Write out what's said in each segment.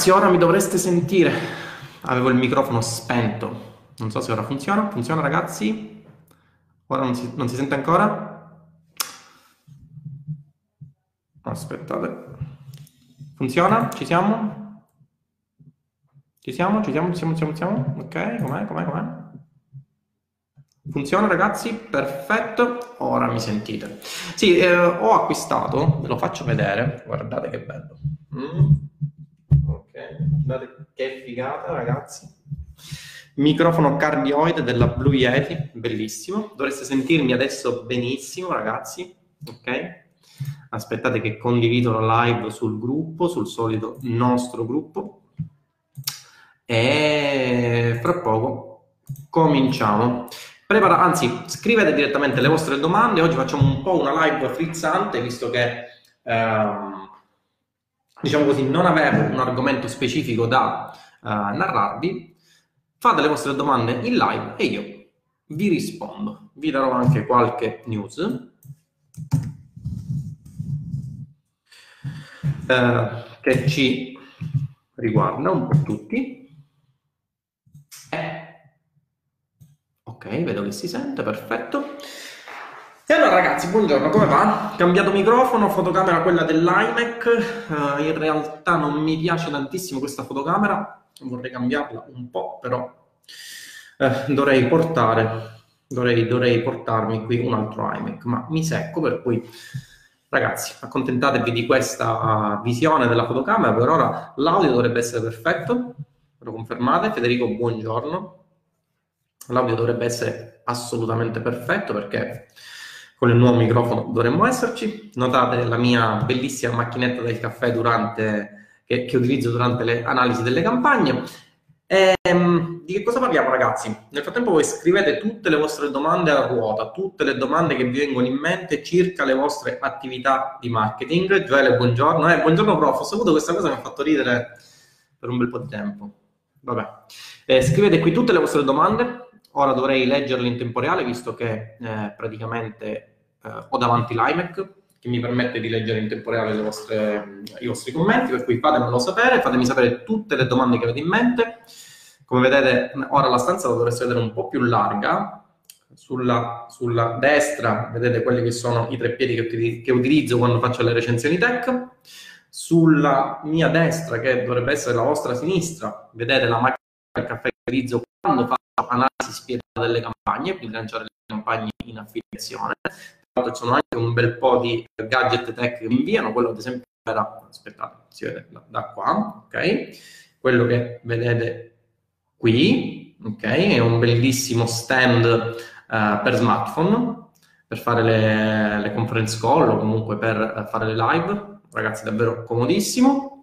ragazzi, ora mi dovreste sentire. Avevo il microfono spento. Non so se ora funziona. Funziona ragazzi? Ora non si, non si sente ancora? Aspettate. Funziona? Ci siamo? Ci siamo? Ci siamo? Ci siamo? Ci siamo? Ci siamo? Ok, com'è? Com'è? Com'è? Funziona ragazzi? Perfetto, ora mi sentite. Sì, eh, ho acquistato, ve lo faccio vedere, guardate che bello. Mm. Guardate che figata ragazzi. Microfono cardioide della Blue Yeti, bellissimo. Dovreste sentirmi adesso benissimo ragazzi, ok? Aspettate che condivido la live sul gruppo, sul solito nostro gruppo. E fra poco cominciamo. Prepara, anzi, scrivete direttamente le vostre domande. Oggi facciamo un po' una live frizzante, visto che ehm, diciamo così, non avevo un argomento specifico da uh, narrarvi. Fate le vostre domande in live e io vi rispondo. Vi darò anche qualche news. Uh, che ci riguarda un po' tutti. Ok, vedo che si sente, perfetto. Allora ragazzi, buongiorno, come va? Cambiato microfono, fotocamera quella dell'iMac, uh, in realtà non mi piace tantissimo questa fotocamera, vorrei cambiarla un po', però eh, dovrei portare, dovrei, dovrei portarmi qui un altro iMac, ma mi secco, per cui ragazzi, accontentatevi di questa visione della fotocamera, per ora l'audio dovrebbe essere perfetto, lo confermate? Federico, buongiorno l'audio dovrebbe essere assolutamente perfetto perché con il nuovo microfono dovremmo esserci. Notate la mia bellissima macchinetta del caffè durante, che, che utilizzo durante le analisi delle campagne. E, ehm, di che cosa parliamo ragazzi? Nel frattempo voi scrivete tutte le vostre domande a ruota, tutte le domande che vi vengono in mente circa le vostre attività di marketing. Gioele, buongiorno. Eh, buongiorno prof, ho saputo questa cosa mi ha fatto ridere per un bel po' di tempo. Vabbè. Eh, scrivete qui tutte le vostre domande, Ora dovrei leggerle in tempo reale visto che eh, praticamente eh, ho davanti l'iMac che mi permette di leggere in tempo reale vostre, i vostri commenti, per cui fatemelo sapere, fatemi sapere tutte le domande che avete in mente. Come vedete, ora la stanza la dovreste vedere un po' più larga. Sulla, sulla destra vedete quelli che sono i tre piedi che, che utilizzo quando faccio le recensioni tech. Sulla mia destra, che dovrebbe essere la vostra sinistra, vedete la macchina del caffè utilizzo quando faccio analisi spiegata delle campagne, quindi lanciare le campagne in affiliazione. Tra l'altro ci sono anche un bel po' di gadget tech che mi inviano, quello ad esempio era, aspettate, si vede da qua, ok? Quello che vedete qui, ok? È un bellissimo stand uh, per smartphone, per fare le, le conference call o comunque per fare le live. Ragazzi, davvero comodissimo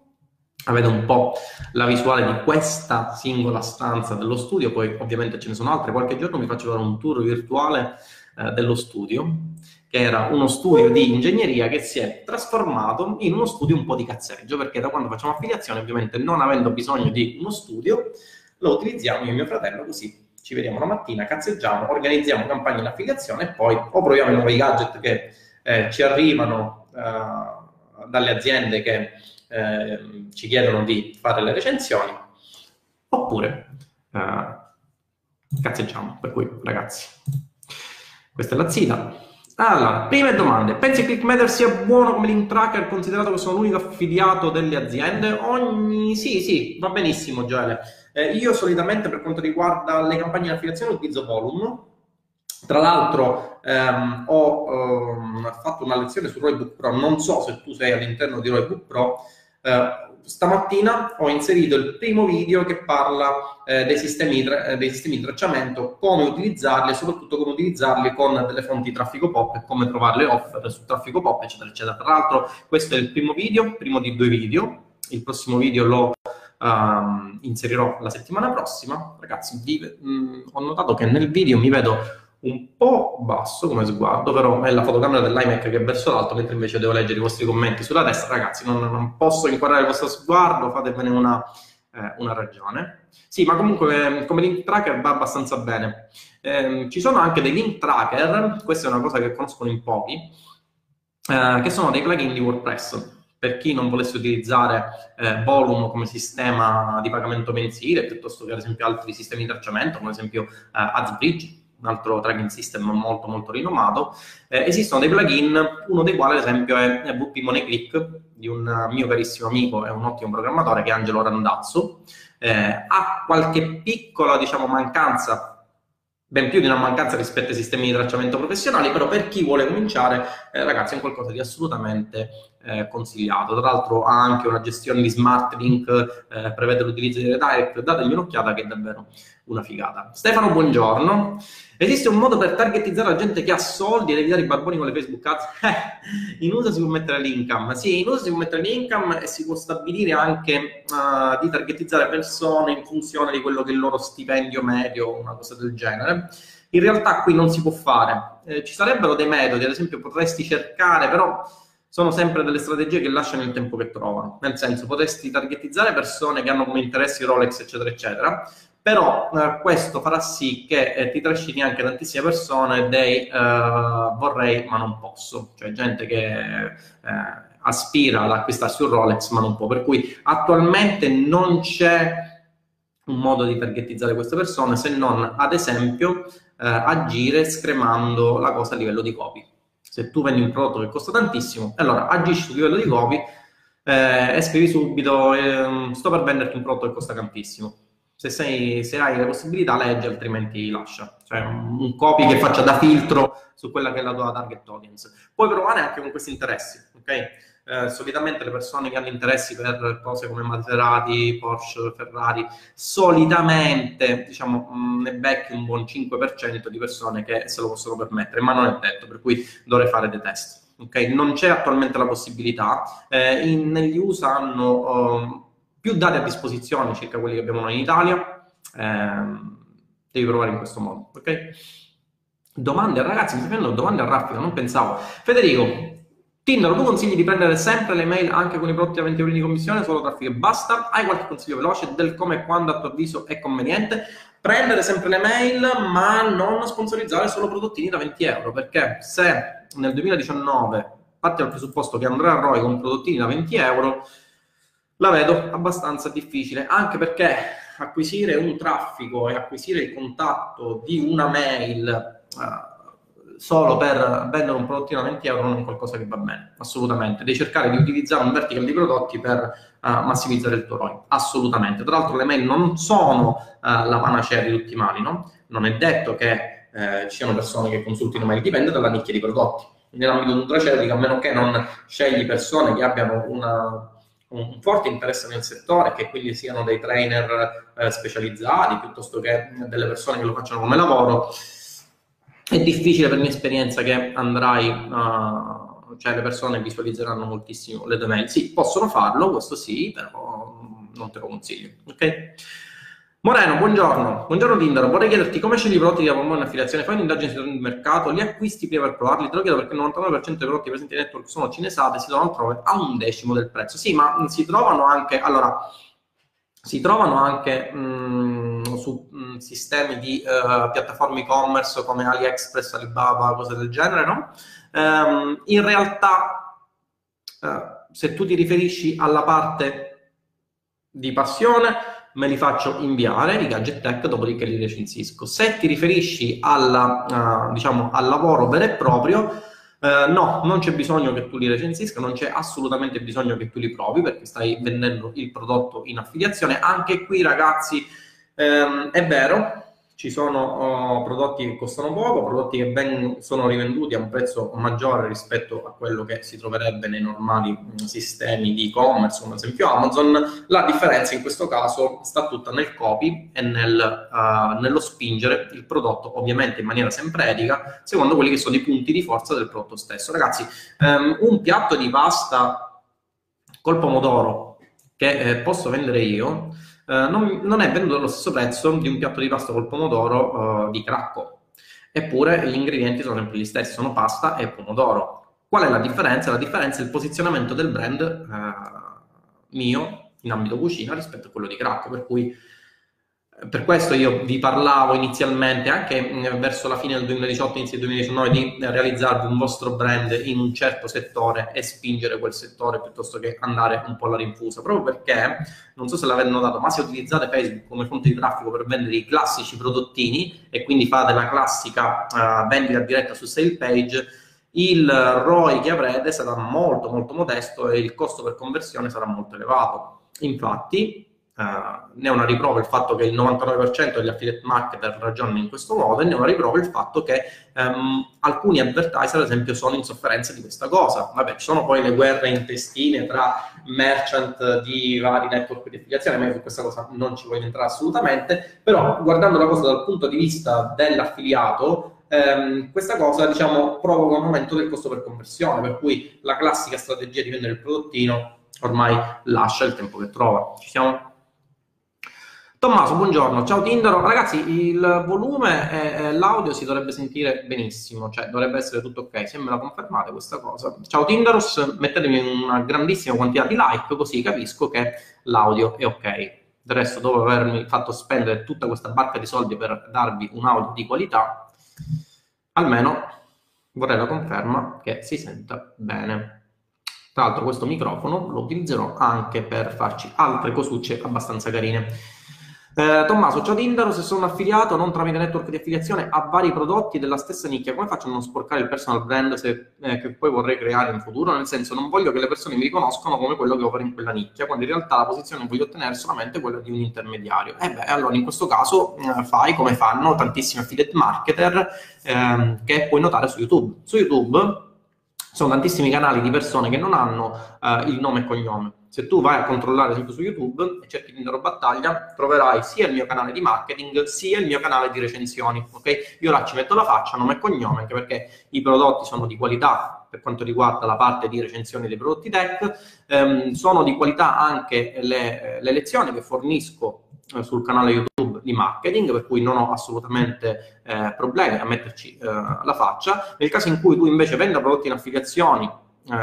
avete un po' la visuale di questa singola stanza dello studio, poi ovviamente ce ne sono altre. Qualche giorno vi faccio fare un tour virtuale eh, dello studio, che era uno studio di ingegneria che si è trasformato in uno studio un po' di cazzeggio, perché da quando facciamo affiliazione, ovviamente non avendo bisogno di uno studio, lo utilizziamo io e mio fratello così ci vediamo la mattina, cazzeggiamo, organizziamo campagne in affiliazione e poi o proviamo i nuovi gadget che eh, ci arrivano eh, dalle aziende che eh, ci chiedono di fare le recensioni, oppure eh, cazzeggiamo. Per cui, ragazzi, questa è la zita. Allora, prime domande. Pensi che ClickMeter sia buono come link tracker considerato che sono l'unico affiliato delle aziende? Ogni... Sì, sì, va benissimo, Gioele. Eh, io solitamente per quanto riguarda le campagne di affiliazione utilizzo Volume. Tra l'altro ehm, ho ehm, fatto una lezione su Roybook Pro, non so se tu sei all'interno di Roybook Pro, eh, stamattina ho inserito il primo video che parla eh, dei, sistemi, eh, dei, sistemi, di tracciamento, come utilizzarli e soprattutto come utilizzarli con delle fonti di traffico pop e come trovare le offer su traffico pop, eccetera, eccetera. Tra l'altro questo è il primo video, primo di due video. Il prossimo video lo um, inserirò la settimana prossima. Ragazzi, vi, mh, mm, ho notato che nel video mi vedo un po' basso come sguardo, però è la fotocamera dell'iMac che è verso l'alto, mentre invece devo leggere i vostri commenti sulla destra. Ragazzi, non, non posso inquadrare il vostro sguardo, fatevene una, eh, una ragione. Sì, ma comunque come link tracker va abbastanza bene. Eh, ci sono anche dei link tracker, questa è una cosa che conoscono in pochi, eh, che sono dei plugin di WordPress. per chi non volesse utilizzare eh, Volume come sistema di pagamento mensile, piuttosto che ad esempio altri sistemi di tracciamento, come ad esempio eh, AdsBridge, un altro tracking system molto molto rinomato, eh, esistono dei plugin, uno dei quali ad esempio è, VP Money Click di un mio carissimo amico e un ottimo programmatore che è Angelo Randazzo, eh, ha qualche piccola diciamo mancanza ben più di una mancanza rispetto ai sistemi di tracciamento professionali, però per chi vuole cominciare, eh, ragazzi, è un qualcosa di assolutamente eh, consigliato. Tra l'altro ha anche una gestione di smart link, eh, prevede l'utilizzo di redirect, dategli un'occhiata che è davvero una figata. Stefano, buongiorno. Esiste un modo per targetizzare la gente che ha soldi ed evitare i barboni con le Facebook ads? In uso si può mettere l'income. Sì, in uso si può mettere l'income e si può stabilire anche uh, di targetizzare persone in funzione di quello che è il loro stipendio medio, una cosa del genere. In realtà qui non si può fare. Eh, ci sarebbero dei metodi, ad esempio potresti cercare, però sono sempre delle strategie che lasciano il tempo che trovano. Nel senso, potresti targetizzare persone che hanno come interessi Rolex, eccetera, eccetera, però eh, questo farà sì che eh, ti trascini anche tantissime persone dei eh, vorrei ma non posso, cioè gente che eh, aspira ad acquistarsi un Rolex ma non può, per cui attualmente non c'è un modo di targetizzare queste persone se non ad esempio eh, agire scremando la cosa a livello di copy. Se tu vendi un prodotto che costa tantissimo, allora agisci sul livello di copy eh, e scrivi subito ehm, sto per venderti un prodotto che costa tantissimo se, sei, se hai le possibilità leggi, altrimenti lascia. Cioè un, copy che faccia da filtro su quella che è la tua target audience. Puoi provare anche con questi interessi, ok? Eh, solitamente le persone che hanno interessi per cose come Maserati, Porsche, Ferrari, solitamente diciamo mh, ne becchi un buon 5% di persone che se lo possono permettere, ma non è detto, per cui dovrei fare dei test. Okay? Non c'è attualmente la possibilità. Eh, in, negli USA hanno um, più dati a disposizione circa quelli che abbiamo noi in Italia, ehm, devi provare in questo modo, ok? Domande, ragazzi, mi stai facendo domande a raffica, non pensavo. Federico, Tinder, tu consigli di prendere sempre le mail anche con i prodotti a 20 euro di commissione, solo traffico e basta? Hai qualche consiglio veloce del come e quando a tuo avviso è conveniente? Prendere sempre le mail, ma non sponsorizzare solo prodottini da 20 euro, perché se nel 2019 parti dal presupposto che Andrea Roy con prodottini da 20 euro, la vedo abbastanza difficile, anche perché acquisire un traffico e acquisire il contatto di una mail uh, solo per vendere un prodottino a 20 euro non è qualcosa che va bene, assolutamente. Devi cercare di utilizzare un vertical di prodotti per uh, massimizzare il tuo ROI, assolutamente. Tra l'altro le mail non sono uh, la panacea di tutti i mali, no? Non è detto che ci siano persone che consultino mail, dipende dalla nicchia di prodotti. Nell'ambito nutraceutico, a meno che non scegli persone che abbiano una un forte interesse nel settore, che quindi siano dei trainer eh, specializzati piuttosto che delle persone che lo facciano come lavoro, è difficile per mia esperienza che andrai, uh, cioè le persone visualizzeranno moltissimo le domain. Sì, possono farlo, questo sì, però non te lo consiglio. Ok? Moreno, buongiorno. Buongiorno Tindaro, vorrei chiederti come scegli i prodotti di promuovere in affiliazione? Fai un'indagine sul mercato, li acquisti prima per provarli? Te lo chiedo perché il 99% dei prodotti presenti in network sono cinesate si trovano altrove a un decimo del prezzo. Sì, ma si trovano anche, allora, si trovano anche mh, su mh, sistemi di uh, piattaforme e-commerce come AliExpress, Alibaba, cose del genere, no? Um, in realtà, uh, se tu ti riferisci alla parte di passione, me li faccio inviare i gadget tech, dopodiché li recensisco. Se ti riferisci alla, uh, diciamo, al lavoro vero e proprio, Uh, no, non c'è bisogno che tu li recensisca, non c'è assolutamente bisogno che tu li provi perché stai vendendo il prodotto in affiliazione. Anche qui, ragazzi, ehm, è vero, ci sono oh, prodotti che costano poco, prodotti che ben, sono rivenduti a un prezzo maggiore rispetto a quello che si troverebbe nei normali mm, sistemi di e-commerce, come ad esempio Amazon. La differenza in questo caso sta tutta nel copy e nel, uh, nello spingere il prodotto, ovviamente in maniera sempre etica, secondo quelli che sono i punti di forza del prodotto stesso. Ragazzi, um, un piatto di pasta col pomodoro che eh, posso vendere io non, non, è venduto allo stesso prezzo di un piatto di pasta col pomodoro uh, di Cracco. Eppure gli ingredienti sono sempre gli stessi, sono pasta e pomodoro. Qual è la differenza? La differenza è il posizionamento del brand uh, mio in ambito cucina rispetto a quello di Cracco, per cui per questo io vi parlavo inizialmente, anche verso la fine del 2018, inizio del 2019, di realizzarvi un vostro brand in un certo settore e spingere quel settore piuttosto che andare un po' alla rinfusa, proprio perché, non so se l'avete notato, ma se utilizzate Facebook come fonte di traffico per vendere i classici prodottini e quindi fate la classica uh, vendita diretta su sale page, il ROI che avrete sarà molto molto modesto e il costo per conversione sarà molto elevato. Infatti, Uh, ne è una riprova il fatto che il 99% degli affiliate marketer ragionano in questo modo e ne è una riprova il fatto che um, alcuni advertiser, ad esempio, sono in sofferenza di questa cosa. Vabbè, ci sono poi le guerre intestine tra merchant di vari network di affiliazione, ma io su questa cosa non ci voglio entrare assolutamente, però guardando la cosa dal punto di vista dell'affiliato, um, questa cosa, diciamo, provoca un aumento del costo per conversione, per cui la classica strategia di vendere il prodottino ormai lascia il tempo che trova. Ci siamo? Tommaso, buongiorno. Ciao Tindaro. Ragazzi, il volume e l'audio si dovrebbe sentire benissimo, cioè dovrebbe essere tutto ok. Se me la confermate questa cosa. Ciao Tindaros, mettetemi una grandissima quantità di like così capisco che l'audio è ok. Del resto, dopo avermi fatto spendere tutta questa barca di soldi per darvi un audio di qualità, almeno vorrei la conferma che si senta bene. Tra l'altro questo microfono lo utilizzerò anche per farci altre cosucce abbastanza carine. Eh, Tommaso, ciao Tindaro, se sono affiliato non tramite network di affiliazione a vari prodotti della stessa nicchia, come faccio a non sporcare il personal brand se, eh, che poi vorrei creare in futuro? Nel senso, non voglio che le persone mi riconoscano come quello che opera in quella nicchia, quando in realtà la posizione voglio ottenere solamente quella di un intermediario. E eh beh, allora in questo caso eh, fai come fanno tantissimi affiliate marketer ehm, che puoi notare su YouTube. Su YouTube sono tantissimi canali di persone che non hanno eh, il nome e cognome se tu vai a controllare sempre su YouTube e cerchi Tindaro Battaglia, troverai sia il mio canale di marketing sia il mio canale di recensioni. Ok? Io là ci metto la faccia, nome e cognome, anche perché i prodotti sono di qualità per quanto riguarda la parte di recensioni dei prodotti tech, ehm, sono di qualità anche le, le lezioni che fornisco eh, sul canale YouTube di marketing, per cui non ho assolutamente eh, problemi a metterci eh, la faccia. Nel caso in cui tu invece venda prodotti in affiliazioni eh,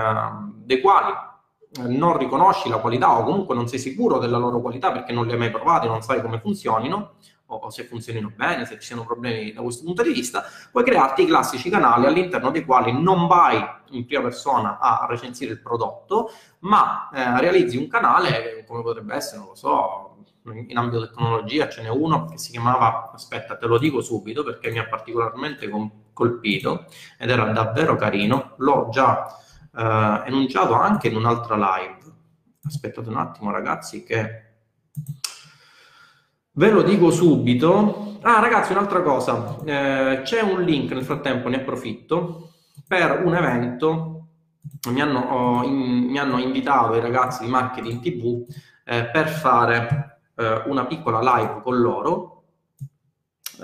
dei quali non riconosci la qualità o comunque non sei sicuro della loro qualità perché non li hai mai provati, non sai come funzionino o se funzionino bene, se ci siano problemi da questo punto di vista, puoi crearti i classici canali all'interno dei quali non vai in prima persona a recensire il prodotto, ma eh, realizzi un canale come potrebbe essere, non lo so, in ambito tecnologia ce n'è uno che si chiamava, aspetta te lo dico subito perché mi ha particolarmente colpito ed era davvero carino, l'ho già eh, enunciato anche in un'altra live. Aspettate un attimo ragazzi che ve lo dico subito. Ah ragazzi, un'altra cosa, eh, c'è un link nel frattempo, ne approfitto, per un evento, mi hanno, oh, in, mi hanno invitato i ragazzi di Marketing TV eh, per fare eh, una piccola live con loro,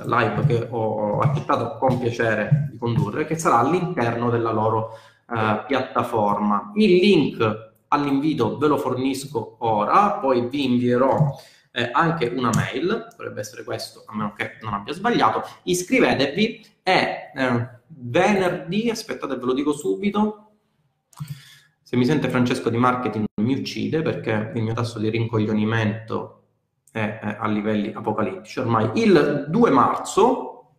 live che ho accettato con piacere di condurre, che sarà all'interno della loro eh, piattaforma. Il link all'invito ve lo fornisco ora, poi vi invierò eh, anche una mail, dovrebbe essere questo, a meno che non abbia sbagliato. Iscrivetevi e eh, venerdì, aspettate ve lo dico subito, se mi sente Francesco di marketing mi uccide perché il mio tasso di rincoglionimento è, è a livelli apocalittici. Ormai il 2 marzo,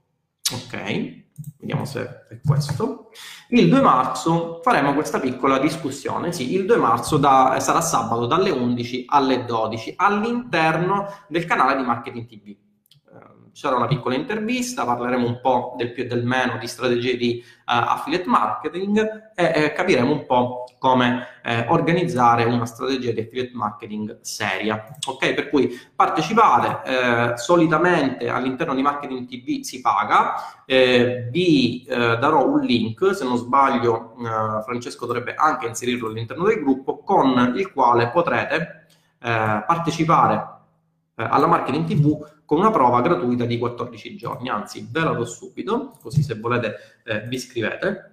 ok, vediamo se è questo, il 2 marzo faremo questa piccola discussione, sì, il 2 marzo da, sarà sabato dalle 11 alle 12 all'interno del canale di Marketing TV sarà una piccola intervista, parleremo un po' del più e del meno di strategie di uh, affiliate marketing e eh, capiremo un po' come eh, organizzare una strategia di affiliate marketing seria. Ok, per cui partecipate, eh, solitamente all'interno di Marketing TV si paga, eh, vi eh, darò un link, se non sbaglio Francesco dovrebbe anche inserirlo all'interno del gruppo, con il quale potrete partecipare alla Marketing TV con una prova gratuita di 14 giorni, anzi ve la do subito, così se volete eh, vi iscrivete.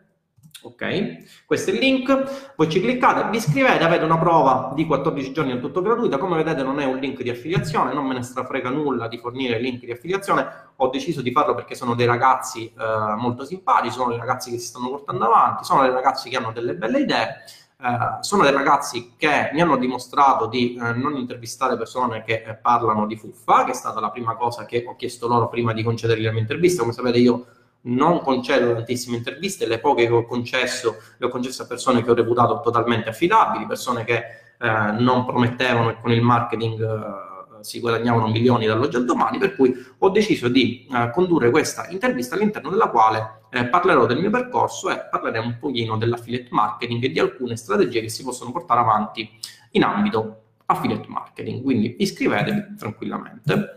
Ok, questo è il link, poi ci cliccate, vi iscrivete, avete una prova di 14 giorni del tutto gratuita, come vedete non è un link di affiliazione, non me ne strafrega nulla di fornire link di affiliazione, ho deciso di farlo perché sono dei ragazzi eh, molto simpatici, sono dei ragazzi che si stanno portando avanti, sono dei ragazzi che hanno delle belle idee, eh, sono dei ragazzi che mi hanno dimostrato di eh, non intervistare persone che eh, parlano di fuffa, che è stata la prima cosa che ho chiesto loro prima di concedergli la mia intervista. Come sapete io non concedo tantissime interviste, le poche che ho concesso le ho concesse a persone che ho reputato totalmente affidabili, persone che eh, non promettevano che con il marketing eh, si guadagnavano milioni dall'oggi al domani, per cui ho deciso di eh, condurre questa intervista all'interno della quale eh, parlerò del mio percorso e parleremo un pochino dell'affiliate marketing e di alcune strategie che si possono portare avanti in ambito affiliate marketing. Quindi iscrivetevi tranquillamente.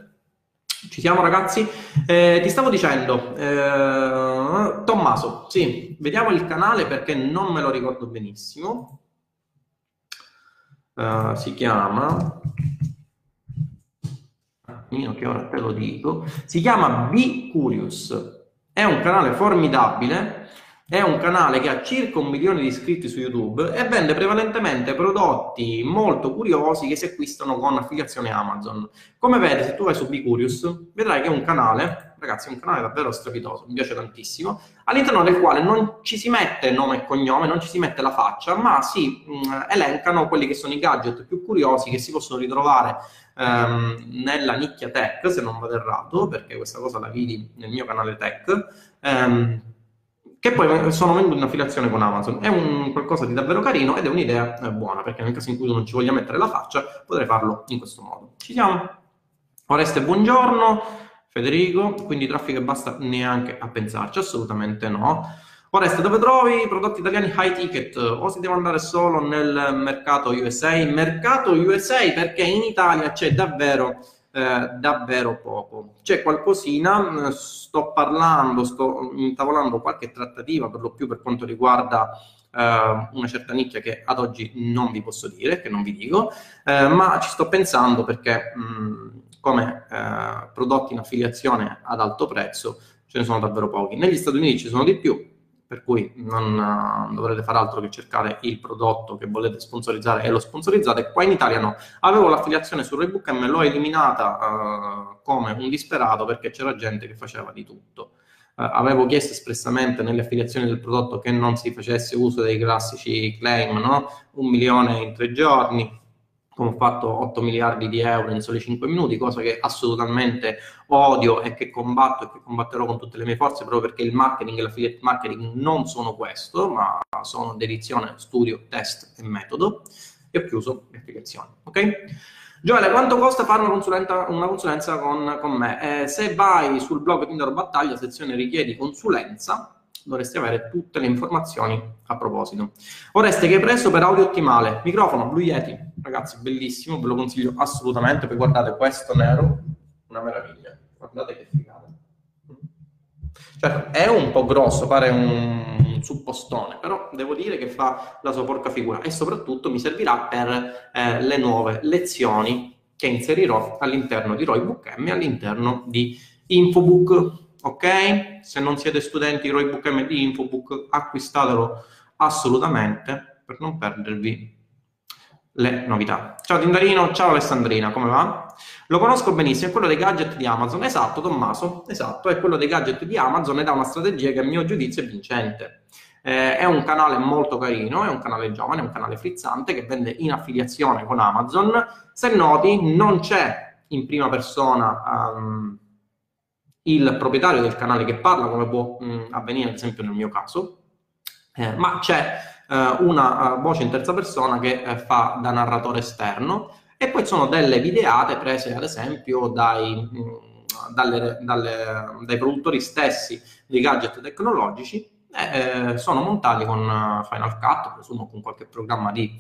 Ci siamo ragazzi? Eh, ti stavo dicendo, eh, Tommaso, sì, vediamo il canale perché non me lo ricordo benissimo. Uh, si chiama, io che ora te lo dico, si chiama Be Curious. È un canale formidabile è un canale che ha circa un milione di iscritti su YouTube e vende prevalentemente prodotti molto curiosi che si acquistano con affiliazione Amazon. Come vedi, se tu vai su Bicurious, vedrai che è un canale, ragazzi, è un canale davvero strepitoso, mi piace tantissimo, all'interno del quale non ci si mette nome e cognome, non ci si mette la faccia, ma si mh, mm, elencano quelli che sono i gadget più curiosi che si possono ritrovare ehm, nella nicchia tech, se non vado errato, perché questa cosa la vidi nel mio canale tech. Ehm, che poi sono venduti in affiliazione con Amazon. È un qualcosa di davvero carino ed è un'idea eh, buona, perché nel caso in cui tu non ci voglia mettere la faccia, potrei farlo in questo modo. Ci siamo? Oreste, buongiorno. Federico, quindi traffico e basta neanche a pensarci, assolutamente no. Oreste, dove trovi i prodotti italiani high ticket o si deve andare solo nel mercato USA? Mercato USA perché in Italia c'è davvero eh, davvero poco. C'è qualcosina, sto parlando, sto intavolando qualche trattativa per lo più per quanto riguarda eh, una certa nicchia che ad oggi non vi posso dire, che non vi dico, eh, ma ci sto pensando perché mh, come eh, prodotti in affiliazione ad alto prezzo ce ne sono davvero pochi. Negli Stati Uniti ci sono di più, per cui non, non, dovrete fare altro che cercare il prodotto che volete sponsorizzare e lo sponsorizzate. Qua in Italia no. Avevo l'affiliazione su Raybook e me l'ho eliminata uh, come un disperato perché c'era gente che faceva di tutto. Uh, avevo chiesto espressamente nelle affiliazioni del prodotto che non si facesse uso dei classici claim, no? Un milione in tre giorni, come ho fatto 8 miliardi di euro in soli 5 minuti, cosa che assolutamente odio e che combatto e che combatterò con tutte le mie forze proprio perché il marketing e l'affiliate marketing non sono questo, ma sono dedizione, studio, test e metodo e ho chiuso le applicazioni. Ok? Gioele, quanto costa fare una, una consulenza con, con me? Eh, se vai sul blog Tinder Battaglia, sezione richiedi consulenza, dovresti avere tutte le informazioni a proposito. Oreste che hai preso per audio ottimale, microfono Blue Yeti, ragazzi, bellissimo, ve lo consiglio assolutamente, poi guardate questo nero, una meraviglia, guardate che figata. Certo, è un po' grosso, pare un suppostone, però devo dire che fa la sua porca figura e soprattutto mi servirà per eh, le nuove lezioni che inserirò all'interno di Roybook M e all'interno di Infobook ok? Se non siete studenti di Roybook MD Infobook, acquistatelo assolutamente per non perdervi le novità. Ciao Tindarino, ciao Alessandrina, come va? Lo conosco benissimo, è quello dei gadget di Amazon. Esatto, Tommaso, esatto, è quello dei gadget di Amazon ed ha una strategia che a mio giudizio è vincente. Eh, è un canale molto carino, è un canale giovane, è un canale frizzante che vende in affiliazione con Amazon. Se noti, non c'è in prima persona um, il proprietario del canale che parla, come può mh, avvenire ad esempio nel mio caso, eh, ma c'è eh, una uh, voce in terza persona che eh, fa da narratore esterno. E poi sono delle videate prese ad esempio dai, mh, dalle, dalle, dai produttori stessi dei gadget tecnologici. E eh, sono montati con uh, Final Cut, presumo con qualche programma di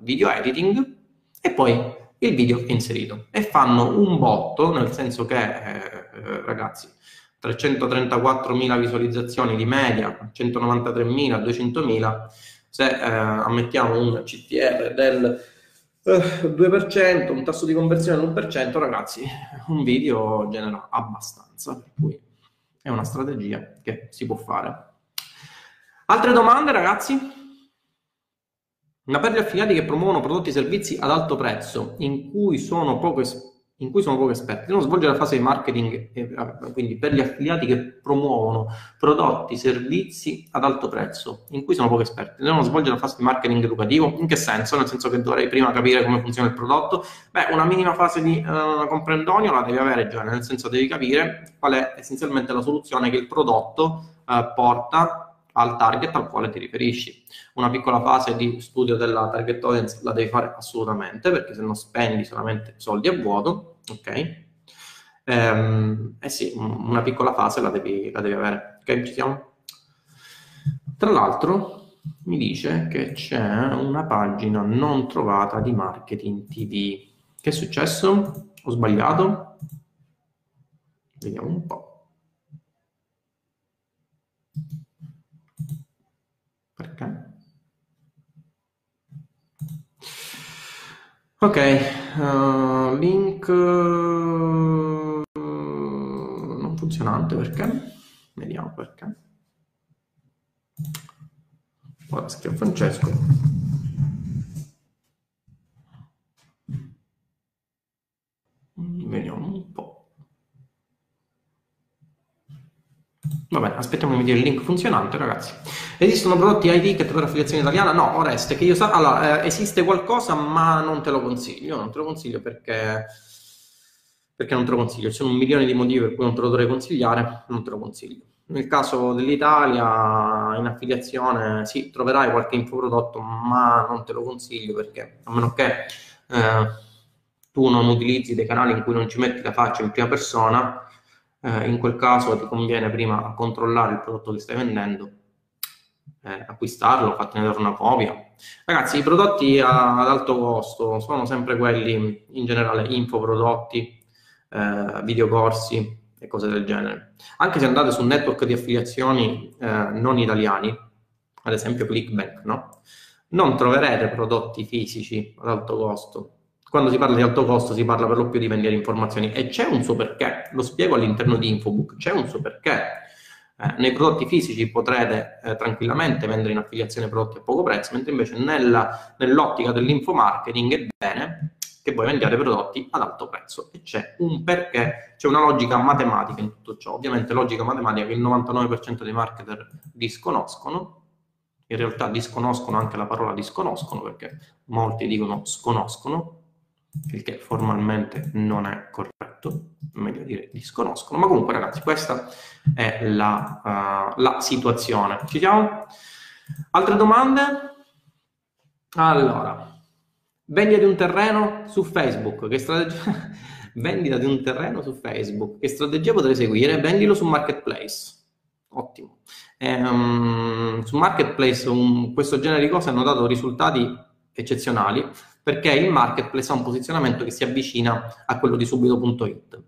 video editing. E poi il video è inserito e fanno un botto, nel senso che, eh, eh ragazzi, 334.000 visualizzazioni di media, 193.000, 200.000, se eh, ammettiamo un CTR del eh, 2%, un tasso di conversione dell'1%, ragazzi, un video genera abbastanza, per cui è una strategia che si può fare. Altre domande, ragazzi? Ma per gli affiliati che promuovono prodotti e servizi ad alto prezzo, in cui sono poco es- in cui sono poco esperti, devono svolgere la fase di marketing, eh, quindi per gli affiliati che promuovono prodotti, servizi ad alto prezzo, in cui sono poco esperti, devono svolgere la fase di marketing educativo. In che senso? Nel senso che dovrei prima capire come funziona il prodotto? Beh, una minima fase di uh, comprendonio la devi avere già, nel senso devi capire qual è essenzialmente la soluzione che il prodotto uh, porta al target al quale ti riferisci. Una piccola fase di studio della target audience la devi fare assolutamente perché se no spendi solamente soldi a vuoto, ok? Ehm, eh sì, una piccola fase la devi, la devi avere, ok? Ci siamo? Tra l'altro mi dice che c'è una pagina non trovata di marketing TV. Che è successo? Ho sbagliato? Vediamo un po'. Perché? Ok, uh, link uh, non funzionante perché? Vediamo perché. Ora scrivo Francesco. Vediamo un po'. Vabbè, aspettiamo di vedere il link funzionante, ragazzi. Esistono prodotti iTicket per affiliazione italiana? No, Oreste, che io sa... Allora, eh, esiste qualcosa, ma non te lo consiglio. Non te lo consiglio perché... Perché non te lo consiglio. Ci sono un milione di motivi per cui non te lo dovrei consigliare, non te lo consiglio. Nel caso dell'Italia, in affiliazione, sì, troverai qualche infoprodotto, ma non te lo consiglio perché, a meno che eh, tu non utilizzi dei canali in cui non ci metti la faccia in prima persona, eh, in quel caso ti conviene prima controllare il prodotto che stai vendendo, eh, acquistarlo, fatene dare una copia. Ragazzi, i prodotti ad alto costo sono sempre quelli, in generale, infoprodotti, eh, videocorsi e cose del genere. Anche se andate su network di affiliazioni eh, non italiani, ad esempio Clickbank, no? non troverete prodotti fisici ad alto costo, quando si parla di alto costo si parla per lo più di vendere informazioni e c'è un suo perché, lo spiego all'interno di Infobook, c'è un suo perché. Eh, nei prodotti fisici potrete eh, tranquillamente vendere in affiliazione prodotti a poco prezzo, mentre invece nella, nell'ottica dell'infomarketing è bene che voi vendiate prodotti ad alto prezzo e c'è un perché, c'è una logica matematica in tutto ciò. Ovviamente logica matematica che il 99% dei marketer disconoscono, in realtà disconoscono anche la parola disconoscono perché molti dicono sconoscono, il che formalmente non è corretto, meglio dire disconoscono, ma comunque ragazzi questa è la, uh, la situazione. Ci siamo? Altre domande? Allora, vendita di un terreno su Facebook, che strategia... vendita di un terreno su Facebook, che strategia potrei seguire? Vendilo su Marketplace. Ottimo. Ehm, su Marketplace un, questo genere di cose hanno dato risultati eccezionali perché il marketplace ha un posizionamento che si avvicina a quello di subito.it.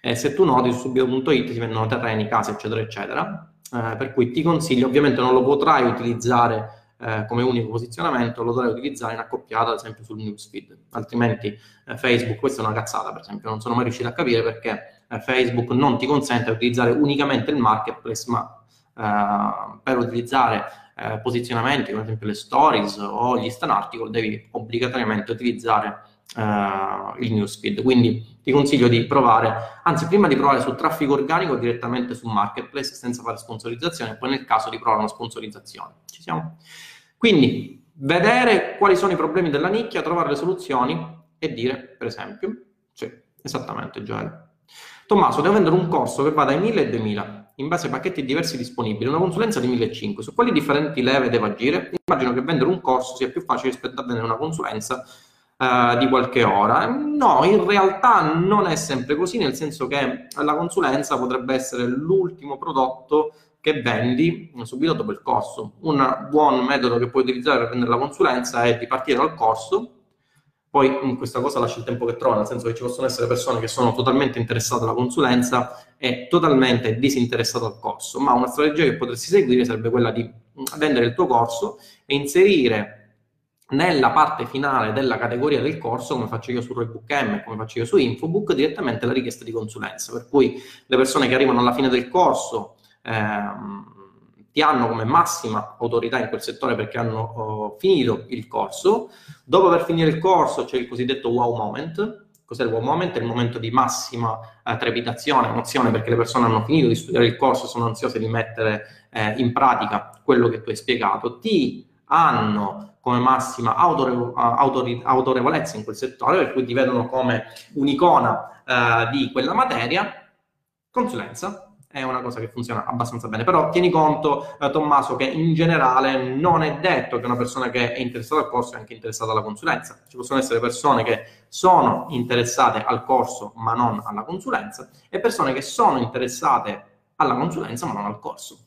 Eh, se tu noti su subito.it si vendono terreni, case, eccetera, eccetera, eh, per cui ti consiglio, ovviamente non lo potrai utilizzare eh, come unico posizionamento, lo dovrai utilizzare in accoppiata, ad esempio sul newsfeed, altrimenti eh, Facebook, questa è una cazzata per esempio, non sono mai riuscito a capire perché eh, Facebook non ti consente di utilizzare unicamente il marketplace, ma eh, per utilizzare eh, posizionamenti come ad esempio le stories o gli stan article devi obbligatoriamente utilizzare eh, il newsfeed. Quindi ti consiglio di provare anzi prima di provare sul traffico organico direttamente su marketplace senza fare sponsorizzazione poi nel caso di provare una sponsorizzazione. Ci siamo? quindi vedere quali sono i problemi della nicchia trovare le soluzioni e dire per esempio sì, esattamente Gioele Tommaso, devo vendere un corso che va dai 1000 ai 2000 in base ai pacchetti diversi disponibili, una consulenza di 1500. Su quali differenti leve devo agire? Immagino che vendere un corso sia più facile rispetto a vendere una consulenza uh, di qualche ora. No, in realtà non è sempre così, nel senso che la consulenza potrebbe essere l'ultimo prodotto che vendi subito dopo il corso. Un buon metodo che puoi utilizzare per vendere la consulenza è di partire dal corso poi in questa cosa lascia il tempo che trova, nel senso che ci possono essere persone che sono totalmente interessate alla consulenza e totalmente disinteressate al corso, ma una strategia che potresti seguire sarebbe quella di vendere il tuo corso e inserire nella parte finale della categoria del corso, come faccio io su Roybook M, come faccio io su Infobook, direttamente la richiesta di consulenza. Per cui le persone che arrivano alla fine del corso ehm, ti hanno come massima autorità in quel settore perché hanno uh, finito il corso. Dopo aver finito il corso c'è il cosiddetto wow moment, Cos'è il wow moment? È il momento di massima eh, trepidazione, emozione, perché le persone hanno finito di studiare il corso, sono ansiose di mettere eh, in pratica quello che tu hai spiegato, ti hanno come massima autorevo- autori- autorevolezza in quel settore, per cui ti vedono come un'icona eh, di quella materia, consulenza, è una cosa che funziona abbastanza bene. Però tieni conto, eh, Tommaso, che in generale non è detto che una persona che è interessata al corso è anche interessata alla consulenza. Ci possono essere persone che sono interessate al corso ma non alla consulenza e persone che sono interessate alla consulenza ma non al corso.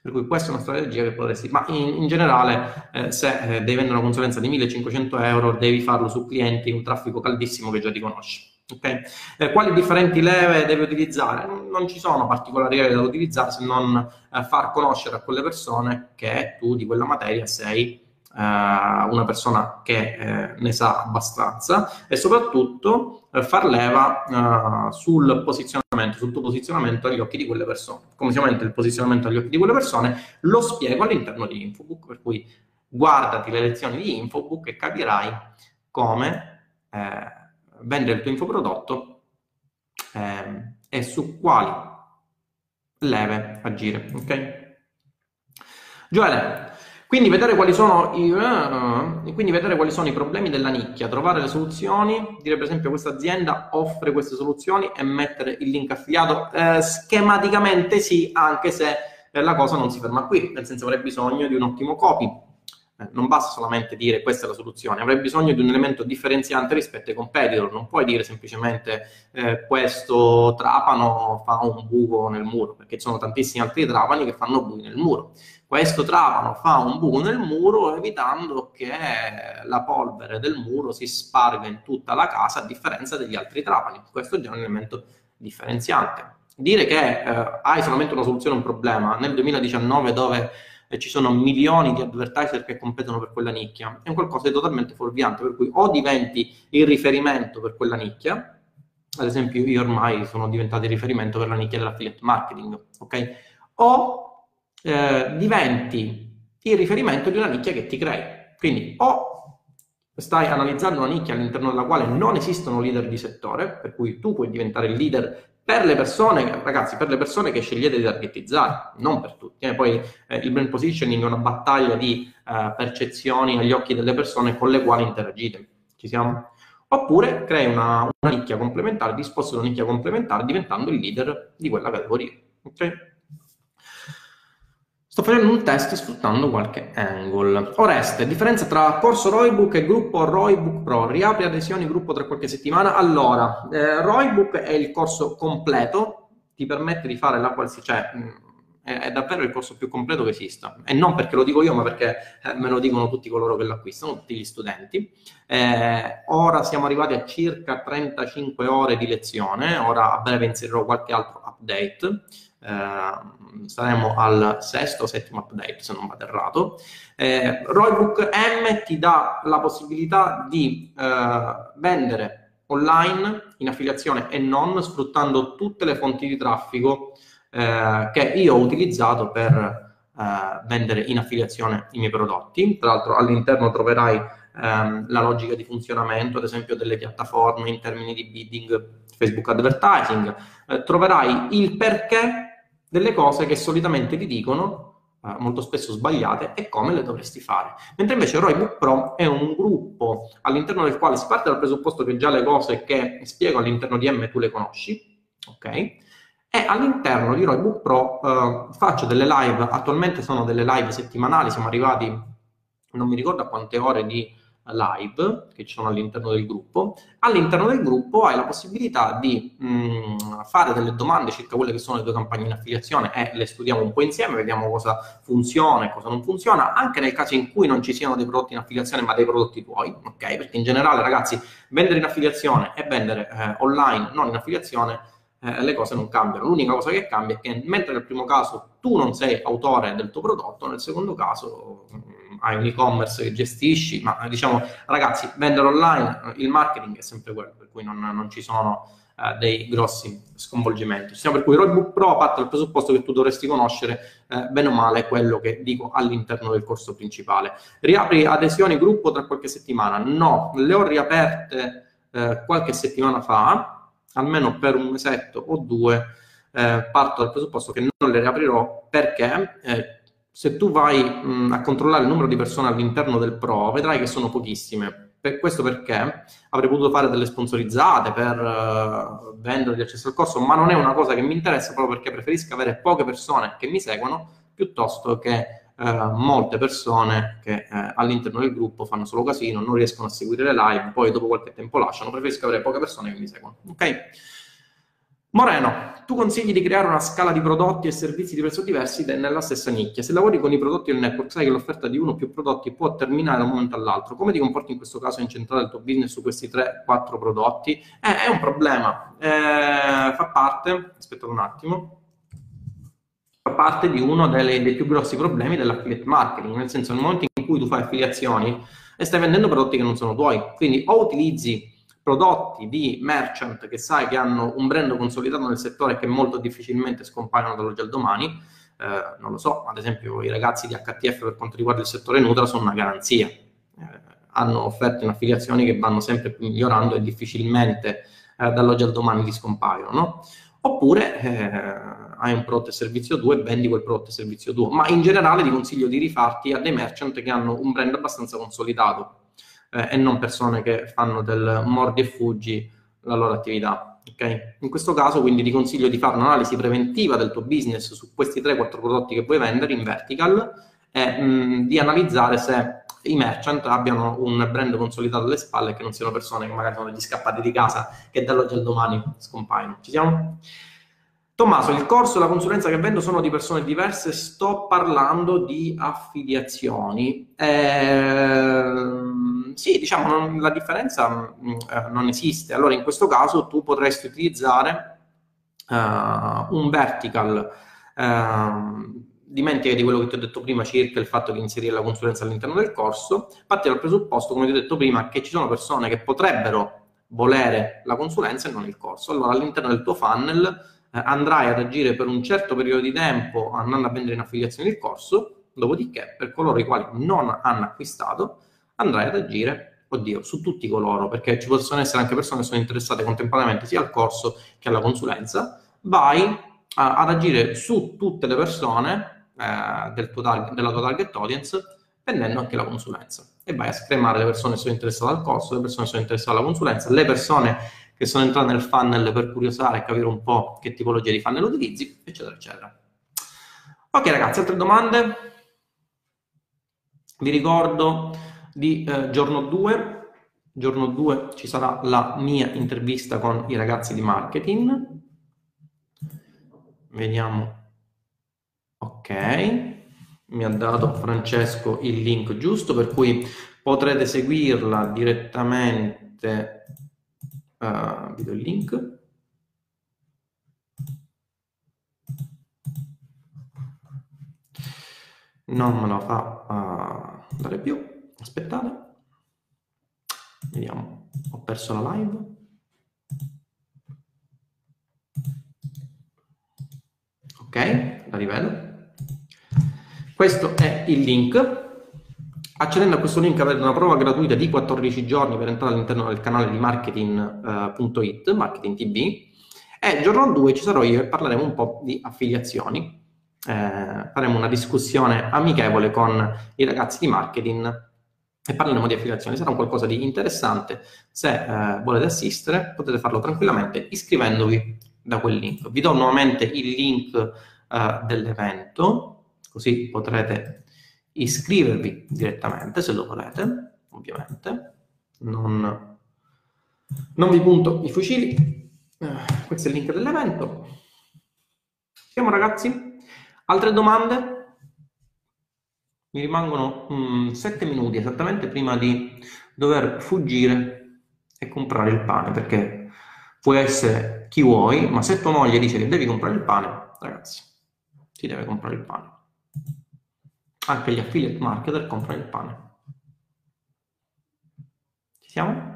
Per cui questa è una strategia che potresti, ma in, in generale eh, se eh, devi vendere una consulenza di 1500 euro devi farlo su clienti un traffico caldissimo che già ti conosci. Okay? Eh, quali differenti leve devi utilizzare? Non ci sono particolari leve da utilizzare se non eh, far conoscere a quelle persone che tu di quella materia sei eh, una persona che eh, ne sa abbastanza e soprattutto eh, far leva eh, sul posizionamento, sul tuo posizionamento agli occhi di quelle persone. Come si aumenta il posizionamento agli occhi di quelle persone? Lo spiego all'interno di Infobook, per cui guardati le lezioni di Infobook e capirai come vendere il tuo infoprodotto eh, e su quali leve agire. Ok? Gioele, quindi vedere, quali sono i, uh, quindi vedere quali sono i problemi della nicchia, trovare le soluzioni, dire per esempio questa azienda offre queste soluzioni e mettere il link affiliato. Eh, schematicamente sì, anche se la cosa non si ferma qui, nel senso avrei bisogno di un ottimo copy, eh, non basta solamente dire questa è la soluzione, avrai bisogno di un elemento differenziante rispetto ai competitor, non puoi dire semplicemente eh, questo trapano fa un buco nel muro, perché ci sono tantissimi altri trapani che fanno buchi nel muro. Questo trapano fa un buco nel muro evitando che la polvere del muro si sparga in tutta la casa a differenza degli altri trapani. Questo è già un elemento differenziante. Dire che eh, hai solamente una soluzione a un problema nel 2019 dove e ci sono milioni di advertiser che competono per quella nicchia, è un qualcosa di totalmente fuorviante, per cui o diventi il riferimento per quella nicchia, ad esempio io ormai sono diventato il riferimento per la nicchia dell'affiliate marketing, ok? O eh, diventi il riferimento di una nicchia che ti crei. Quindi o stai analizzando una nicchia all'interno della quale non esistono leader di settore, per cui tu puoi diventare il leader per le persone, ragazzi, per le persone che scegliete di targetizzare, non per tutti. Eh. Poi eh, il brand positioning è una battaglia di eh, percezioni agli occhi delle persone con le quali interagite. Ci siamo? Oppure crei una, una nicchia complementare, disposti una nicchia complementare diventando il leader di quella categoria. Ok? Sto facendo un test sfruttando qualche angle. Oreste, differenza tra corso Roybook e gruppo Roybook Pro. Riapri adesioni gruppo tra qualche settimana. Allora, eh, Roybook è il corso completo, ti permette di fare la qualsiasi... Cioè, mh, è, davvero il corso più completo che esista. E non perché lo dico io, ma perché eh, me lo dicono tutti coloro che lo acquistano, tutti gli studenti. Eh, ora siamo arrivati a circa 35 ore di lezione. Ora a breve inserirò qualche altro update eh, saremo al sesto o settimo update se non vado errato. Eh, Roybook M ti dà la possibilità di eh, vendere online in affiliazione e non sfruttando tutte le fonti di traffico eh, che io ho utilizzato per eh, vendere in affiliazione i miei prodotti. Tra l'altro all'interno troverai ehm, la logica di funzionamento, ad esempio delle piattaforme in termini di bidding, Facebook advertising, eh, troverai il perché delle cose che solitamente ti dicono, eh, molto spesso sbagliate, e come le dovresti fare. Mentre invece Roybook Pro è un gruppo all'interno del quale si parte dal presupposto che già le cose che spiego all'interno di M tu le conosci, ok? E all'interno di Roybook Pro eh, faccio delle live, attualmente sono delle live settimanali, siamo arrivati, non mi ricordo a quante ore di live che ci sono all'interno del gruppo. All'interno del gruppo hai la possibilità di mh, mm, fare delle domande circa quelle che sono le tue campagne in affiliazione e le studiamo un po' insieme, vediamo cosa funziona e cosa non funziona, anche nel caso in cui non ci siano dei prodotti in affiliazione ma dei prodotti tuoi, ok? Perché in generale ragazzi vendere in affiliazione e vendere eh, online non in affiliazione eh, le cose non cambiano. L'unica cosa che cambia è che mentre nel primo caso tu non sei autore del tuo prodotto, nel secondo caso hai un e-commerce che gestisci, ma diciamo ragazzi, vendere online, il marketing è sempre quello, per cui non, non ci sono eh, dei grossi sconvolgimenti. Diciamo per cui Roadbook Pro parte dal presupposto che tu dovresti conoscere eh, bene o male quello che dico all'interno del corso principale. Riapri adesioni gruppo tra qualche settimana? No, le ho riaperte eh, qualche settimana fa, almeno per un mesetto o due, eh, parto dal presupposto che non le riaprirò perché eh, se tu vai mh, a controllare il numero di persone all'interno del Pro, vedrai che sono pochissime. Per questo perché avrei potuto fare delle sponsorizzate per uh, vendere l'accesso al corso, ma non è una cosa che mi interessa proprio perché preferisco avere poche persone che mi seguono piuttosto che uh, molte persone che uh, all'interno del gruppo fanno solo casino, non riescono a seguire le live, poi dopo qualche tempo lasciano. Preferisco avere poche persone che mi seguono. Ok? Moreno, tu consigli di creare una scala di prodotti e servizi di prezzo diversi nella stessa nicchia. Se lavori con i prodotti del network, sai che l'offerta di uno o più prodotti può terminare da un momento all'altro. Come ti comporti in questo caso incentrare il tuo business su questi 3-4 prodotti? Eh, è un problema. Eh, fa parte, aspettate un attimo, fa parte di uno delle, dei più grossi problemi dell'affiliate marketing, nel senso nel momento in cui tu fai affiliazioni e stai vendendo prodotti che non sono tuoi, quindi o utilizzi prodotti di merchant che sai che hanno un brand consolidato nel settore che molto difficilmente scompaiono dall'oggi al domani, eh, non lo so, ad esempio i ragazzi di HTF per quanto riguarda il settore Nutra sono una garanzia, eh, hanno offerte in affiliazioni che vanno sempre migliorando e difficilmente eh, dall'oggi al domani li scompaiono, no? Oppure eh, hai un prodotto e servizio 2 e vendi quel prodotto e servizio 2, ma in generale ti consiglio di rifarti a dei merchant che hanno un brand abbastanza consolidato, eh, e non persone che fanno del mordi e fuggi la loro attività. Okay? In questo caso quindi ti consiglio di fare un'analisi preventiva del tuo business su questi 3-4 prodotti che vuoi vendere in vertical e mh, di analizzare se i merchant abbiano un brand consolidato alle spalle e che non siano persone che magari sono degli scappati di casa che dall'oggi al domani scompaiono. Ci siamo? Tommaso, il corso e la consulenza che vendo sono di persone diverse, sto parlando di affiliazioni. Eh, sì, diciamo, non, la differenza mh, mm, eh, non esiste. Allora, in questo caso tu potresti utilizzare uh, un vertical. Uh, dimentica di quello che ti ho detto prima circa il fatto di inserire la consulenza all'interno del corso, parti dal presupposto, come ti ho detto prima, che ci sono persone che potrebbero volere la consulenza e non il corso. Allora, all'interno del tuo funnel eh, andrai ad agire per un certo periodo di tempo andando a vendere in affiliazione il corso, dopodiché per coloro i quali non hanno acquistato andrai ad agire, oddio, su tutti coloro, perché ci possono essere anche persone che sono interessate contemporaneamente sia al corso che alla consulenza, vai a, ad agire su tutte le persone eh, del tuo della tua target audience vendendo anche la consulenza e vai a scremare le persone che sono interessate al corso, le persone che sono interessate alla consulenza, le persone che sono entrate nel funnel per curiosare e capire un po' che tipologia di funnel utilizzi, eccetera, eccetera. Ok ragazzi, altre domande? Vi ricordo di eh, giorno 2, giorno 2 ci sarà la mia intervista con i ragazzi di marketing. Vediamo. Ok, mi ha dato Francesco il link giusto, per cui potrete seguirla direttamente uh, vi do il link. Non me lo fa uh, dare più. Aspettate. Vediamo. Ho perso la live. Ok, la rivedo. Questo è il link Accedendo a questo link avrete una prova gratuita di 14 giorni per entrare all'interno del canale di marketing.it, uh, Marketing TV, e giorno 2 ci sarò io e parleremo un po' di affiliazioni. Eh, faremo una discussione amichevole con i ragazzi di marketing e parleremo di affiliazioni. Sarà un qualcosa di interessante. Se eh, volete assistere potete farlo tranquillamente iscrivendovi da quel link. Vi do nuovamente il link eh, dell'evento, così potrete iscrivervi direttamente se lo volete, ovviamente. Non, non vi punto i fucili. Eh, questo è il link dell'evento. Siamo ragazzi? Altre domande? Mi rimangono mm, sette minuti esattamente prima di dover fuggire e comprare il pane, perché puoi essere chi vuoi, ma se tua moglie dice che devi comprare il pane, ragazzi, si deve comprare il pane. Anche gli affiliate marketer comprano il pane. Ci siamo?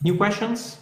New questions?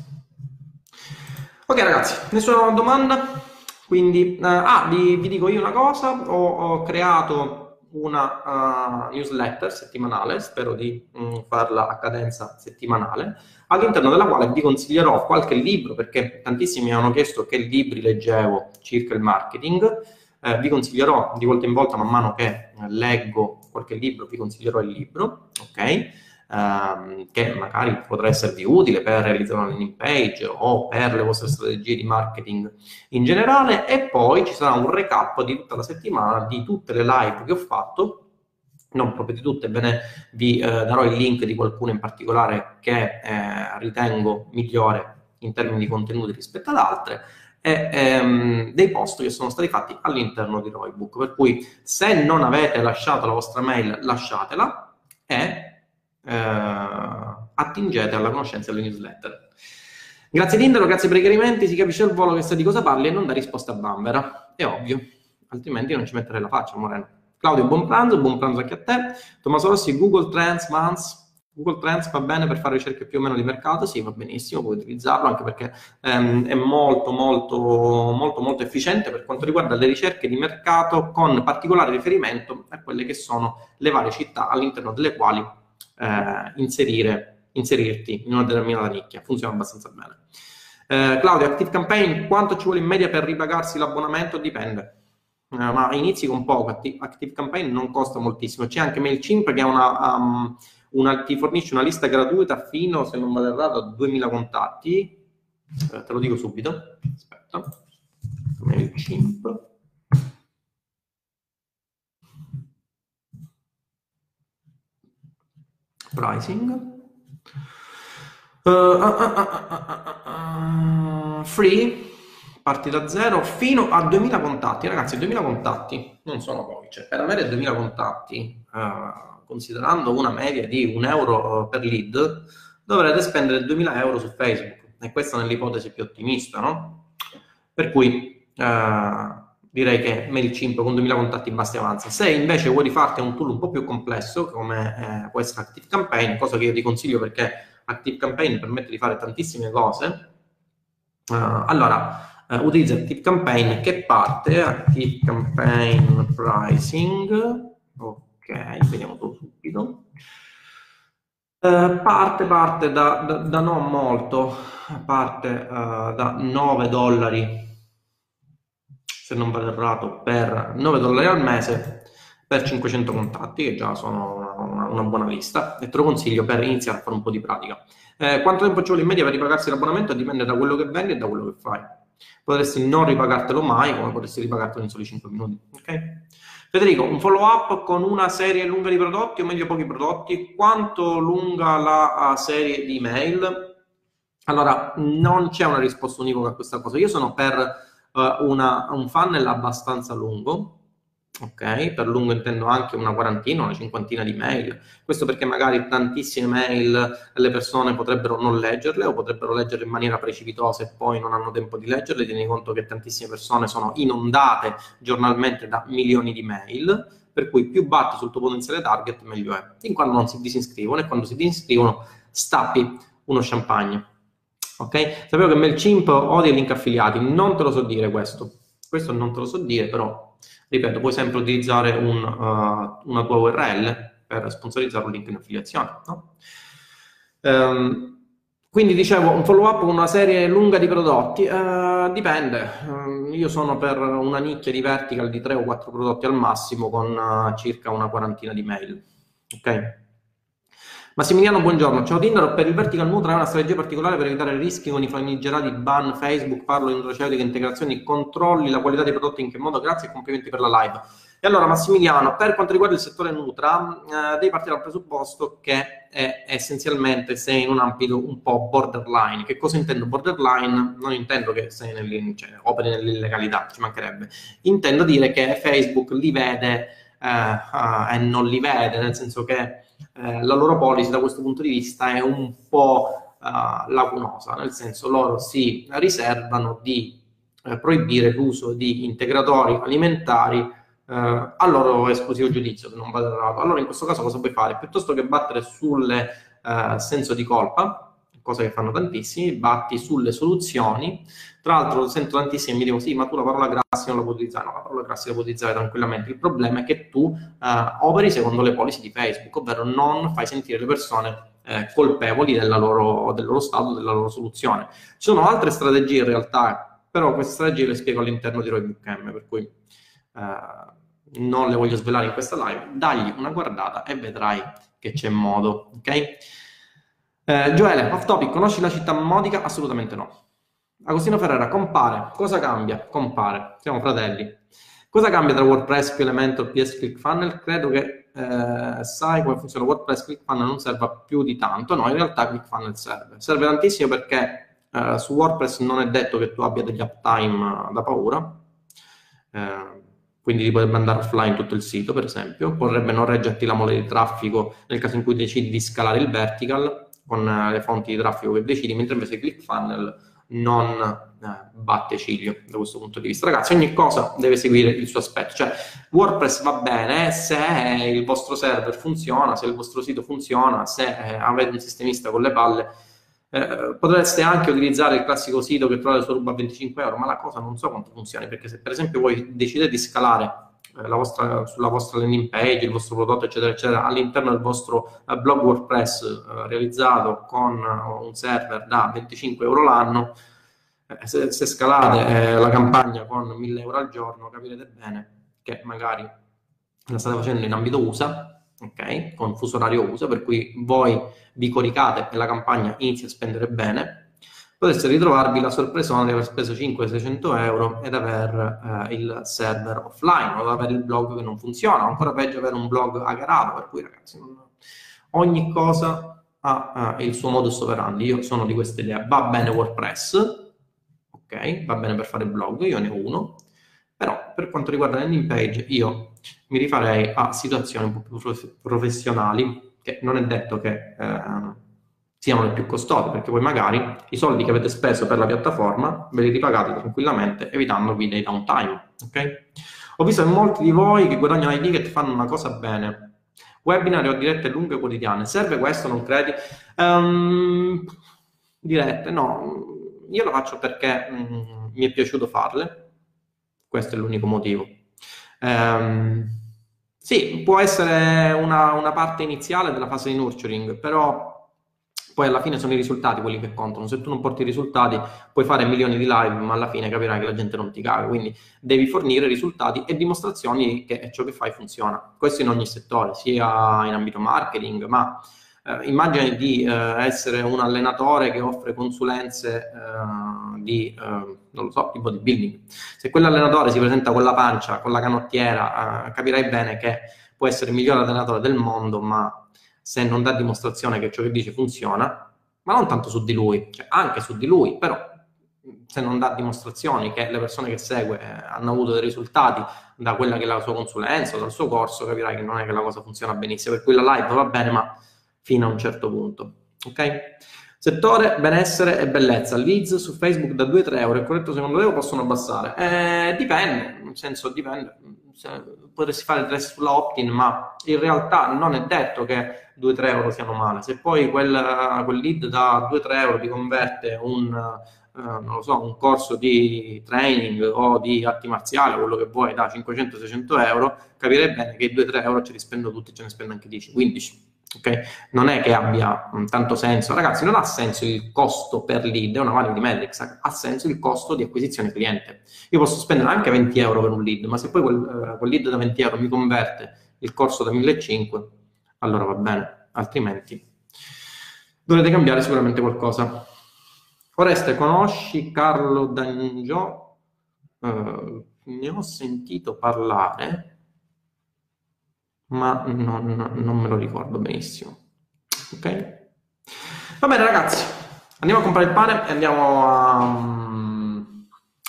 Ok ragazzi, nessuna domanda? Quindi, uh, ah, vi, vi, dico io una cosa, ho, ho creato una uh, newsletter settimanale, spero di um, farla a cadenza settimanale, all'interno della quale vi consiglierò qualche libro, perché tantissimi mi hanno chiesto che libri leggevo circa il marketing, eh, vi consiglierò di volta in volta, man mano che leggo qualche libro, vi consiglierò il libro, ok? Ehm, che magari potrà esservi utile per realizzare una landing page o per le vostre strategie di marketing in generale e poi ci sarà un recap di tutta la settimana di tutte le live che ho fatto non proprio di tutte, bene, vi eh, darò il link di qualcuno in particolare che eh, ritengo migliore in termini di contenuti rispetto ad altre e ehm, dei post che sono stati fatti all'interno di Roybook. Per cui se non avete lasciato la vostra mail, lasciatela e attingete alla conoscenza delle newsletter. Grazie Tindaro, grazie per i chiarimenti, si capisce al volo che sai di cosa parli e non dà risposta a Bambera. È ovvio, altrimenti non ci metterei la faccia, Moreno. Claudio, buon pranzo, buon pranzo anche a te. Tommaso Rossi, Google Trends, Vans. Google Trends va bene per fare ricerche più o meno di mercato? Sì, va benissimo, puoi utilizzarlo anche perché ehm, è molto, molto, molto, molto efficiente per quanto riguarda le ricerche di mercato con particolare riferimento a quelle che sono le varie città all'interno delle quali eh, inserire, inserirti in una determinata nicchia. Funziona abbastanza bene. Eh, Claudio, Active Campaign, quanto ci vuole in media per ripagarsi l'abbonamento? Dipende. Uh, ma inizi con poco, Active, Campaign non costa moltissimo. C'è anche MailChimp che una, um, una, ti fornisce una lista gratuita fino, se non vado errato, a 2000 contatti. Uh, te lo dico subito. Aspetta. MailChimp. Pricing. Uh, uh, uh, free, parti da zero fino a 2000 contatti. Ragazzi, 2000 contatti non sono pochi. Cioè, per avere 2000 contatti, considerando una media di un euro per lead, dovrete spendere 2000 euro su Facebook. E questa nell'ipotesi più ottimista, no? Per cui direi che MailChimp con 2000 contatti basta e avanza. Se invece vuoi rifarti un tool un po' più complesso, come eh, può essere Active Campaign, cosa che io ti consiglio perché Active Campaign permette di fare tantissime cose, uh, allora uh, utilizza Active Campaign che parte, Active Campaign Pricing, ok, vediamo subito. Uh, parte, parte da, da, da, non molto, parte da 9 dollari se non vado errato, per 9 dollari al mese per 500 contatti, che già sono una, una, una, buona lista, e te lo consiglio per iniziare a fare un po' di pratica. Eh, quanto tempo ci vuole in media per ripagarsi l'abbonamento? Dipende da quello che vendi e da quello che fai. Potresti non ripagartelo mai, come potresti ripagartelo in soli 5 minuti. Okay? Federico, un follow up con una serie lunga di prodotti o meglio pochi prodotti? Quanto lunga la serie di email? Allora, non c'è una risposta univoca a questa cosa. Io sono per uh, una, un funnel abbastanza lungo, ok? Per lungo intendo anche una quarantina, una cinquantina di mail. Questo perché magari tantissime mail le persone potrebbero non leggerle o potrebbero leggerle in maniera precipitosa e poi non hanno tempo di leggerle. Tieni conto che tantissime persone sono inondate giornalmente da milioni di mail, per cui più batti sul tuo potenziale target meglio è. Fin quando non si disinscrivono e quando si disinscrivono stappi uno champagne. Ok? Sapevo che MailChimp odia i link affiliati, non te lo so dire questo. Questo non te lo so dire, però, ripeto, puoi sempre utilizzare un, uh, una tua URL per sponsorizzare un link in affiliazione, no? um, quindi dicevo, un follow up con una serie lunga di prodotti, uh, dipende, uh, io sono per una nicchia di vertical di 3 o 4 prodotti al massimo con uh, circa una quarantina di mail, ok? Massimiliano, buongiorno. Ciao Tinder, per il vertical Nutra hai una strategia particolare per evitare rischi con i famigerati ban Facebook, parlo di nutraceutiche, integrazioni, controlli la qualità dei prodotti in che modo? Grazie e complimenti per la live. E allora Massimiliano, per quanto riguarda il settore Nutra, eh, devi partire dal presupposto che è, essenzialmente sei in un ambito un po' borderline. Che cosa intendo borderline? Non intendo che sei nel, cioè, operi nell'illegalità, ci mancherebbe. Intendo dire che Facebook li vede e non li vede, nel senso che eh, la loro policy da questo punto di vista è un po' lacunosa, nel senso loro si riservano di eh, proibire l'uso di integratori alimentari eh, a loro esclusivo giudizio, se non vado errato. Allora in questo caso cosa puoi fare? Piuttosto che battere sul eh, senso di colpa, cosa che fanno tantissimi, batti sulle soluzioni. Tra l'altro sento tantissimi che mi dicono sì, ma tu la parola grassi non la puoi utilizzare. No, la parola grassi la puoi utilizzare tranquillamente. Il problema è che tu eh, operi secondo le policy di Facebook, ovvero non fai sentire le persone eh, colpevoli loro, del loro stato, della loro soluzione. Ci sono altre strategie in realtà, però queste strategie le spiego all'interno di Roybook M, per cui eh, non le voglio svelare in questa live. Dagli una guardata e vedrai che c'è modo, ok? Eh, Gioele, off topic, conosci la città modica? Assolutamente no. Agostino Ferrera, compare. Cosa cambia? Compare. Siamo fratelli. Cosa cambia tra WordPress più Elementor PS ClickFunnels? Credo che eh, sai come funziona WordPress ClickFunnels non serva più di tanto. No, in realtà ClickFunnels serve. Serve tantissimo perché eh, su WordPress non è detto che tu abbia degli uptime da paura. Eh, quindi ti potrebbe andare offline tutto il sito, per esempio, potrebbe non reggerti la mole di traffico nel caso in cui decidi di scalare il vertical con eh, le fonti di traffico che decidi, mentre invece ClickFunnels non eh, batte ciglio da questo punto di vista. Ragazzi, ogni cosa deve seguire il suo aspetto, cioè WordPress va bene se il vostro server funziona, se il vostro sito funziona, se eh, avete un sistemista con le palle eh, potreste anche utilizzare il classico sito che trovate su Ruba a 25 euro, ma la cosa non so quanto funzioni, perché se per esempio voi decidete di scalare eh, vostra, sulla vostra landing page, il vostro prodotto, eccetera, eccetera, all'interno del vostro eh, blog WordPress eh, realizzato con un server da 25 euro l'anno, se, se, scalate la campagna con 1000 euro al giorno, capirete bene che magari la state facendo in ambito USA ok? Con fuso orario USA, per cui voi vi coricate e la campagna inizia a spendere bene, potreste ritrovarvi la sorpresa di aver speso 500-600 euro ed aver eh, il server offline o avere il blog che non funziona, o ancora peggio avere un blog hackerato, per cui ragazzi ogni cosa ha uh, il suo modus operandi. Io sono di questa idea. Va bene WordPress, ok? Va bene per fare blog, io ne ho uno, però per quanto riguarda landing page io mi rifarei a situazioni un po' più professionali, che non è detto che eh, siano le più costose, perché poi magari i soldi che avete speso per la piattaforma ve li ripagate tranquillamente evitandovi dei downtime. Okay? Ho visto che molti di voi che guadagnano i ticket fanno una cosa bene. Webinar o dirette lunghe quotidiane. Serve questo, non credi? Um, dirette, no. Io lo faccio perché mm, mi è piaciuto farle. Questo è l'unico motivo. Um, sì, può essere una, una, parte iniziale della fase di nurturing, però poi alla fine sono i risultati quelli che contano. Se tu non porti i risultati, puoi fare milioni di live, ma alla fine capirai che la gente non ti caga. Quindi devi fornire risultati e dimostrazioni che ciò che fai funziona. Questo in ogni settore, sia in ambito marketing, ma eh, immagini di eh, essere un allenatore che offre consulenze eh, di, eh, non lo so, di bodybuilding. Se quell'allenatore si presenta con la pancia, con la canottiera, eh, capirai bene che può essere il miglior allenatore del mondo, ma se non dà dimostrazione che ciò che dice funziona, ma non tanto su di lui, cioè anche su di lui, però se non dà dimostrazioni che le persone che segue eh, hanno avuto dei risultati da quella che è la sua consulenza o dal suo corso, capirai che non è che la cosa funziona benissimo. Per cui la live va bene, ma fino a un certo punto. Ok? Settore benessere e bellezza. Leads su Facebook da 2-3 euro, è corretto secondo te o possono abbassare? Eh, dipende, nel senso dipende. Potresti fare il test sulla opt-in, ma in realtà non è detto che 2-3 euro siano male. Se poi quel, quel lead da 2-3 euro ti converte un, lo so, un corso di training o di arti marziali, quello che vuoi, da 500-600 euro, capirei bene che i 2-3 euro ce li spendo tutti, ce ne spendo anche 10-15 Okay? Non è che abbia mh, tanto senso, ragazzi, non ha senso il costo per lead, è una value di metrics, ha senso il costo di acquisizione cliente. Io posso spendere anche 20 euro per un lead, ma se poi quel, uh, quel lead da 20 euro mi converte il corso da 1500, allora va bene, altrimenti dovrete cambiare sicuramente qualcosa. Oreste, conosci Carlo D'Angio? Uh, ne ho sentito parlare ma non, non me lo ricordo benissimo. Ok? Va bene ragazzi, andiamo a comprare il pane e andiamo a, mm,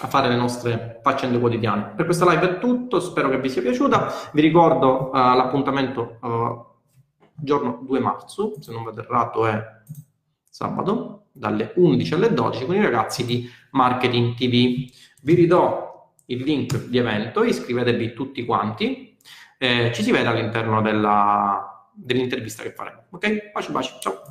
a, fare le nostre faccende quotidiane. Per questa live è tutto, spero che vi sia piaciuta. Vi ricordo uh, l'appuntamento uh, giorno 2 marzo, se non vado errato è sabato, dalle 11 alle 12 con i ragazzi di Marketing TV. Vi ridò il link di evento, iscrivetevi tutti quanti eh, ci si vede all'interno della, dell'intervista che faremo. Ok? Baci baci, ciao!